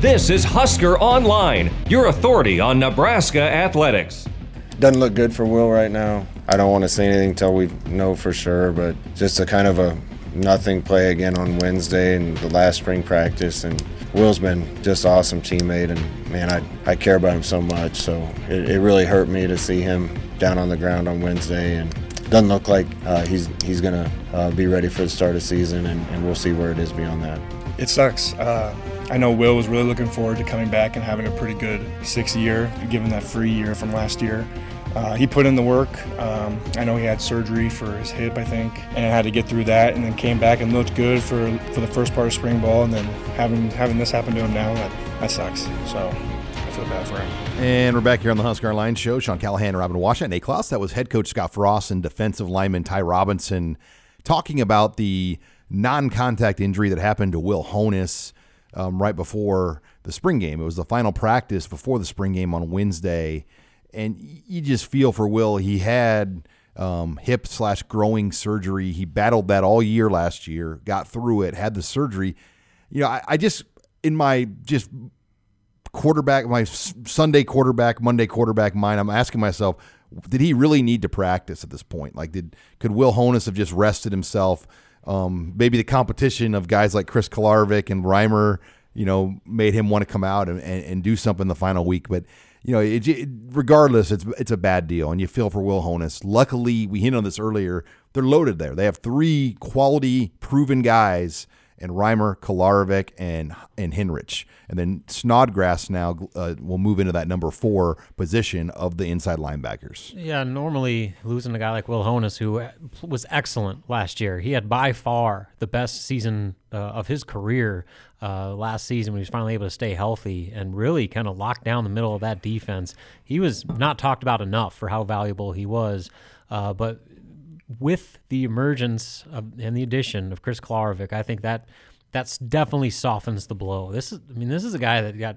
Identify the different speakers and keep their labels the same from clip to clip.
Speaker 1: This is Husker Online, your authority on Nebraska athletics.
Speaker 2: Doesn't look good for Will right now. I don't want to say anything until we know for sure, but just a kind of a nothing play again on Wednesday and the last spring practice. And Will's been just awesome teammate, and man, I, I care about him so much. So it, it really hurt me to see him down on the ground on Wednesday, and doesn't look like uh, he's he's gonna uh, be ready for the start of season, and, and we'll see where it is beyond that.
Speaker 3: It sucks. Uh, I know Will was really looking forward to coming back and having a pretty good sixth year, given that free year from last year. Uh, he put in the work. Um, I know he had surgery for his hip, I think, and had to get through that, and then came back and looked good for for the first part of spring ball, and then having having this happen to him now, that, that sucks. So I feel bad for him.
Speaker 4: And we're back here on the Husker Online Show. Sean Callahan, Robin Washut, A. Klaus. That was head coach Scott Frost and defensive lineman Ty Robinson talking about the non-contact injury that happened to Will Honas um, right before the spring game. It was the final practice before the spring game on Wednesday, and you just feel for Will. He had um, hip slash growing surgery. He battled that all year last year, got through it, had the surgery. You know, I, I just in my just quarterback, my Sunday quarterback, Monday quarterback mind, I'm asking myself, did he really need to practice at this point? Like, did could Will Honas have just rested himself? Um, maybe the competition of guys like Chris Kolarevic and Reimer, you know, made him want to come out and, and, and do something the final week. But you know, it, it, regardless, it's it's a bad deal, and you feel for Will Honas. Luckily, we hinted on this earlier. They're loaded there. They have three quality, proven guys and Reimer, Kolarevic, and and Henrich. And then Snodgrass now uh, will move into that number four position of the inside linebackers.
Speaker 5: Yeah, normally losing a guy like Will Honas, who was excellent last year, he had by far the best season uh, of his career uh, last season when he was finally able to stay healthy and really kind of lock down the middle of that defense. He was not talked about enough for how valuable he was. Uh, but with the emergence of, and the addition of Chris Kolarevic, I think that that's definitely softens the blow. This is, I mean, this is a guy that got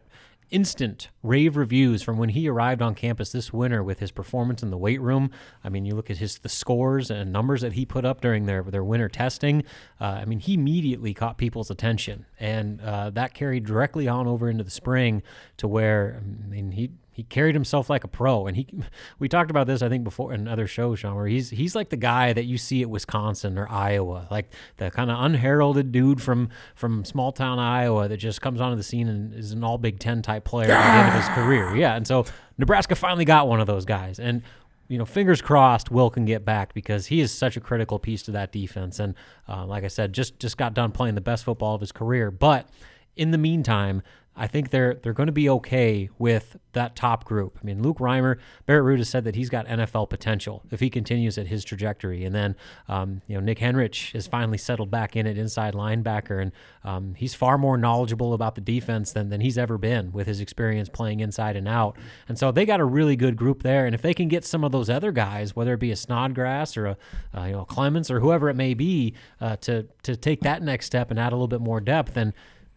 Speaker 5: instant rave reviews from when he arrived on campus this winter with his performance in the weight room. I mean, you look at his the scores and numbers that he put up during their their winter testing. Uh, I mean, he immediately caught people's attention, and uh, that carried directly on over into the spring to where I mean he he carried himself like a pro and he we talked about this i think before in other shows sean where he's he's like the guy that you see at wisconsin or iowa like the kind of unheralded dude from from small town iowa that just comes onto the scene and is an all big ten type player at the end of his career yeah and so nebraska finally got one of those guys and you know, fingers crossed, Will can get back because he is such a critical piece to that defense. And uh, like I said, just just got done playing the best football of his career. But in the meantime, I think they're they're going to be okay with that top group. I mean, Luke Reimer, Barrett Ruud has said that he's got NFL potential if he continues at his trajectory. And then, um, you know, Nick Henrich has finally settled back in at inside linebacker, and um, he's far more knowledgeable about the defense than than he's ever been with his experience playing inside and out. And so they got a really good group there. And if they can get some of those other guys, whether it be a Snodgrass or a uh, you know Clements or whoever it may be, uh, to to take that next step and add a little bit more depth, then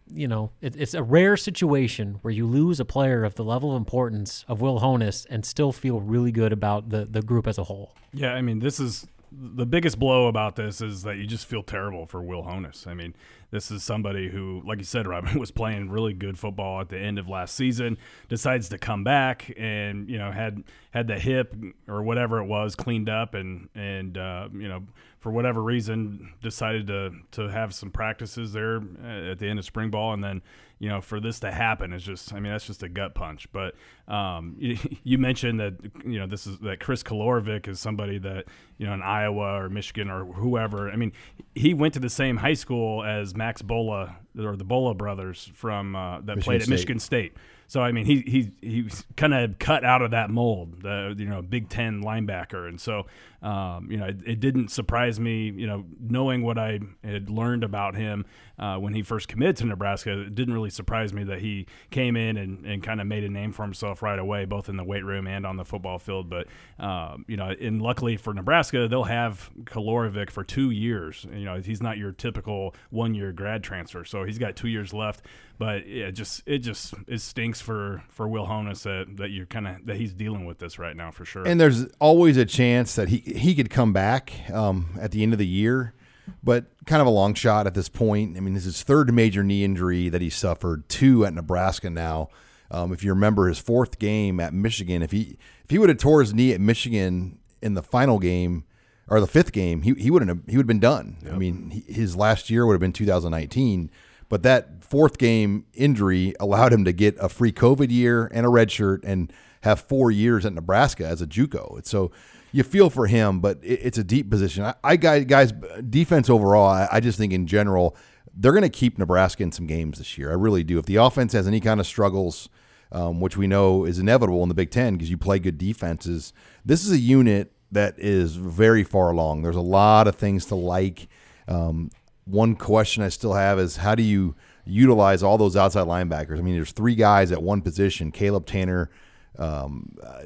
Speaker 5: you know, it, it's a rare situation where you lose a player of the level of importance of Will Honas and still feel really good about the, the group as a whole.
Speaker 6: Yeah, I mean, this is the biggest blow about this is that you just feel terrible for Will Honas. I mean, this is somebody who, like you said, Robin, was playing really good football at the end of last season, decides to come back and, you know, had had the hip or whatever it was cleaned up and, and uh, you know, for whatever reason, decided to to have some practices there uh, at the end of spring ball, and then you know for this to happen is just I mean that's just a gut punch. But um, you, you, mentioned that you know this is that Chris Kolarevic is somebody that you know in Iowa or Michigan or whoever. I mean he went to the same high school as Max Bullough or the Bullough brothers from uh, that Michigan played at State. Michigan State. So I mean, he he he's kind of cut out of that mold, the you know Big Ten linebacker, and so um, you know it, it, didn't surprise me, you know, knowing what I had learned about him uh, when he first committed to Nebraska, it didn't really surprise me that he came in and, and kind of made a name for himself right away, both in the weight room and on the football field. But um, you know, and luckily for Nebraska, they'll have Kolarevic for two years. You know, he's not your typical one-year grad transfer, so he's got two years left. But yeah, just it just it stinks for for Will Honas that that you're kind of that he's dealing with this right now for sure.
Speaker 4: And there's always a chance that he he could come back um, at the end of the year but kind of a long shot at this point. I mean, this is his third major knee injury that he suffered, two at Nebraska now. Um, if you remember his fourth game at Michigan, if he if he would have tore his knee at Michigan in the final game or the fifth game, he he wouldn't have he would have been done. Yep. I mean, he, his last year would have been 2019, but that fourth game injury allowed him to get a free COVID year and a red shirt and have four years at Nebraska as a JUCO. And so you feel for him, but it, it's a deep position. I, I guys, defense overall, I, I just think in general they're going to keep Nebraska in some games this year. I really do. If the offense has any kind of struggles, um, which we know is inevitable in the Big Ten because you play good defenses, this is a unit that is very far along. There's a lot of things to like. Um, one question I still have is how do you utilize all those outside linebackers? I mean, there's three guys at one position: Caleb Tannor, um, uh,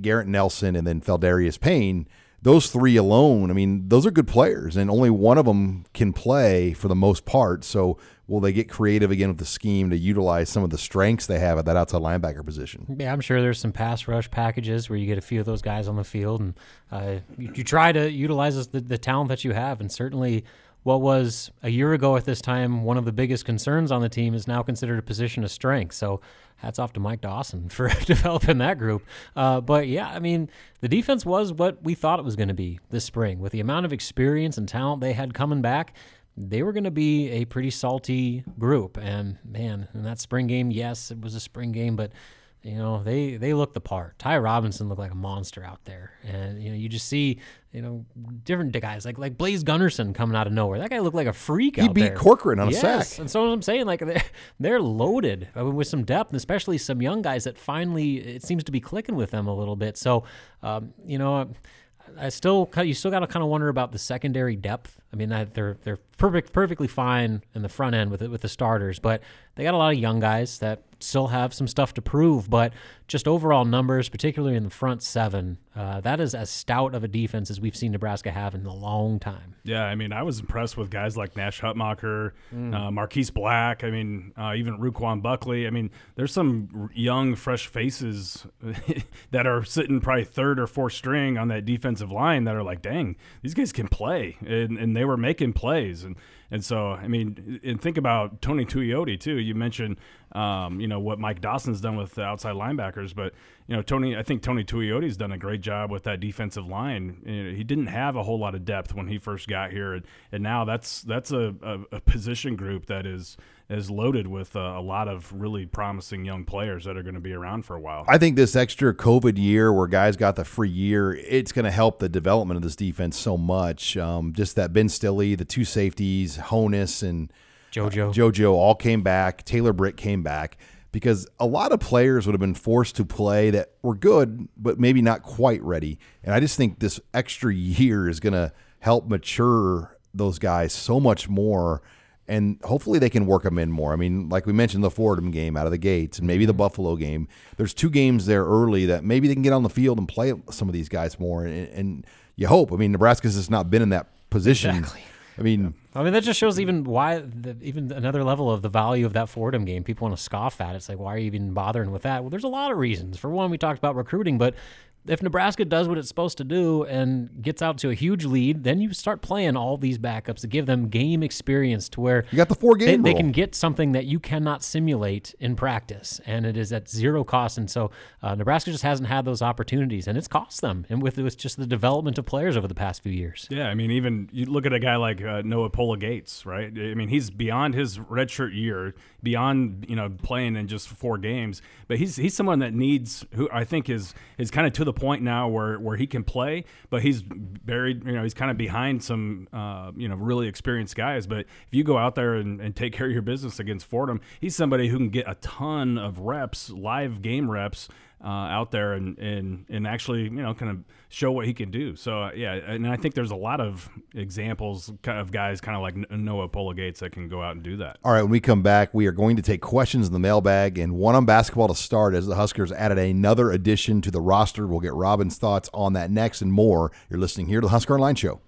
Speaker 4: Garrett Nelson, and then Pheldarius Payne. Those three alone, I mean, those are good players, and only one of them can play for the most part. So, will they get creative again with the scheme to utilize some of the strengths they have at that outside linebacker position?
Speaker 5: Yeah, I'm sure there's some pass rush packages where you get a few of those guys on the field, and uh, you, you, try to utilize the, the talent that you have, and certainly what was a year ago at this time one of the biggest concerns on the team is now considered a position of strength. So hats off to Mike Dawson for developing that group. Uh, but yeah, I mean, the defense was what we thought it was going to be this spring. With the amount of experience and talent they had coming back, they were going to be a pretty salty group. And man, in that spring game, yes, it was a spring game, but you know, they they look the part. Ty Robinson looked like a monster out there, and you know, you just see you know different guys like like Blaise Gunnerson coming out of nowhere. That guy looked like a freak.
Speaker 4: He beat
Speaker 5: there.
Speaker 4: Corcoran on
Speaker 5: yes.
Speaker 4: a sack.
Speaker 5: And so I'm saying like they're, they're loaded I mean, with some depth, and especially some young guys that finally it seems to be clicking with them a little bit. So, um, you know. I still you still got to kind of wonder about the secondary depth. I mean, they're they're perfect perfectly fine in the front end with it with the starters, but they got a lot of young guys that still have some stuff to prove, but just overall numbers, particularly in the front seven, uh, that is as stout of a defense as we've seen Nebraska have in a long time.
Speaker 6: Yeah, I mean, I was impressed with guys like Nash Hutmacher, mm. uh, Marquis Black. I mean, uh, even Ru'Quan Buckley. I mean, there's some young, fresh faces that are sitting probably third or fourth string on that defensive line that are like, dang, these guys can play, and, and they were making plays and. And so, I mean, and think about Tony Tuioti too. You mentioned, um, you know, what Mike Dawson's done with the outside linebackers, but you know, Tony, I think Tony Tuioti's done a great job with that defensive line. You know, he didn't have a whole lot of depth when he first got here, and, and now that's that's a, a, a position group that is is loaded with uh, a lot of really promising young players that are going to be around for a while.
Speaker 4: I think this extra COVID year where guys got the free year, it's going to help the development of this defense so much. Um, just that Ben Stille, the two safeties, Honas, and
Speaker 5: JoJo, uh,
Speaker 4: JoJo all came back. Taylor Britt came back because a lot of players would have been forced to play that were good, but maybe not quite ready. And I just think this extra year is going to help mature those guys so much more and hopefully they can work them in more. I mean, like we mentioned, the Fordham game out of the gates, and maybe the Buffalo game. There's two games there early that maybe they can get on the field and play some of these guys more, and, and you hope. I mean, Nebraska's just not been in that position.
Speaker 5: Exactly.
Speaker 4: I mean,
Speaker 5: I mean that just shows even why the, even another level of the value of that Fordham game. People want to scoff at. it. It's like why are you even bothering with that? Well, there's a lot of reasons. For one, we talked about recruiting, but if Nebraska does what it's supposed to do and gets out to a huge lead, then you start playing all these backups to give them game experience to where
Speaker 4: you got the Fordham game.
Speaker 5: They, they can get something that you cannot simulate in practice, and it is at zero cost. And so uh, Nebraska just hasn't had those opportunities, and it's cost them. And with with just the development of players over the past few years.
Speaker 6: Yeah, I mean, even you look at a guy like uh, Noa Pola-Gates, right? I mean, he's beyond his redshirt year, beyond you know playing in just four games, but he's he's someone that needs who I think is is kind of to the the point now where, where he can play, but he's buried, you know, he's kind of behind some, uh, you know, really experienced guys. But if you go out there and, and take care of your business against Fordham, he's somebody who can get a ton of reps, live game reps uh, out there and, and and actually you know kind of show what he can do. So uh, yeah, and I think there's a lot of examples of guys kind of like Noa Pola-Gates that can go out and do that.
Speaker 4: All right, when we come back, we are going to take questions in the mailbag and one on basketball to start as the Huskers added another addition to the roster. We'll get Robin's thoughts on that next and more. You're listening here to the Husker Online Show.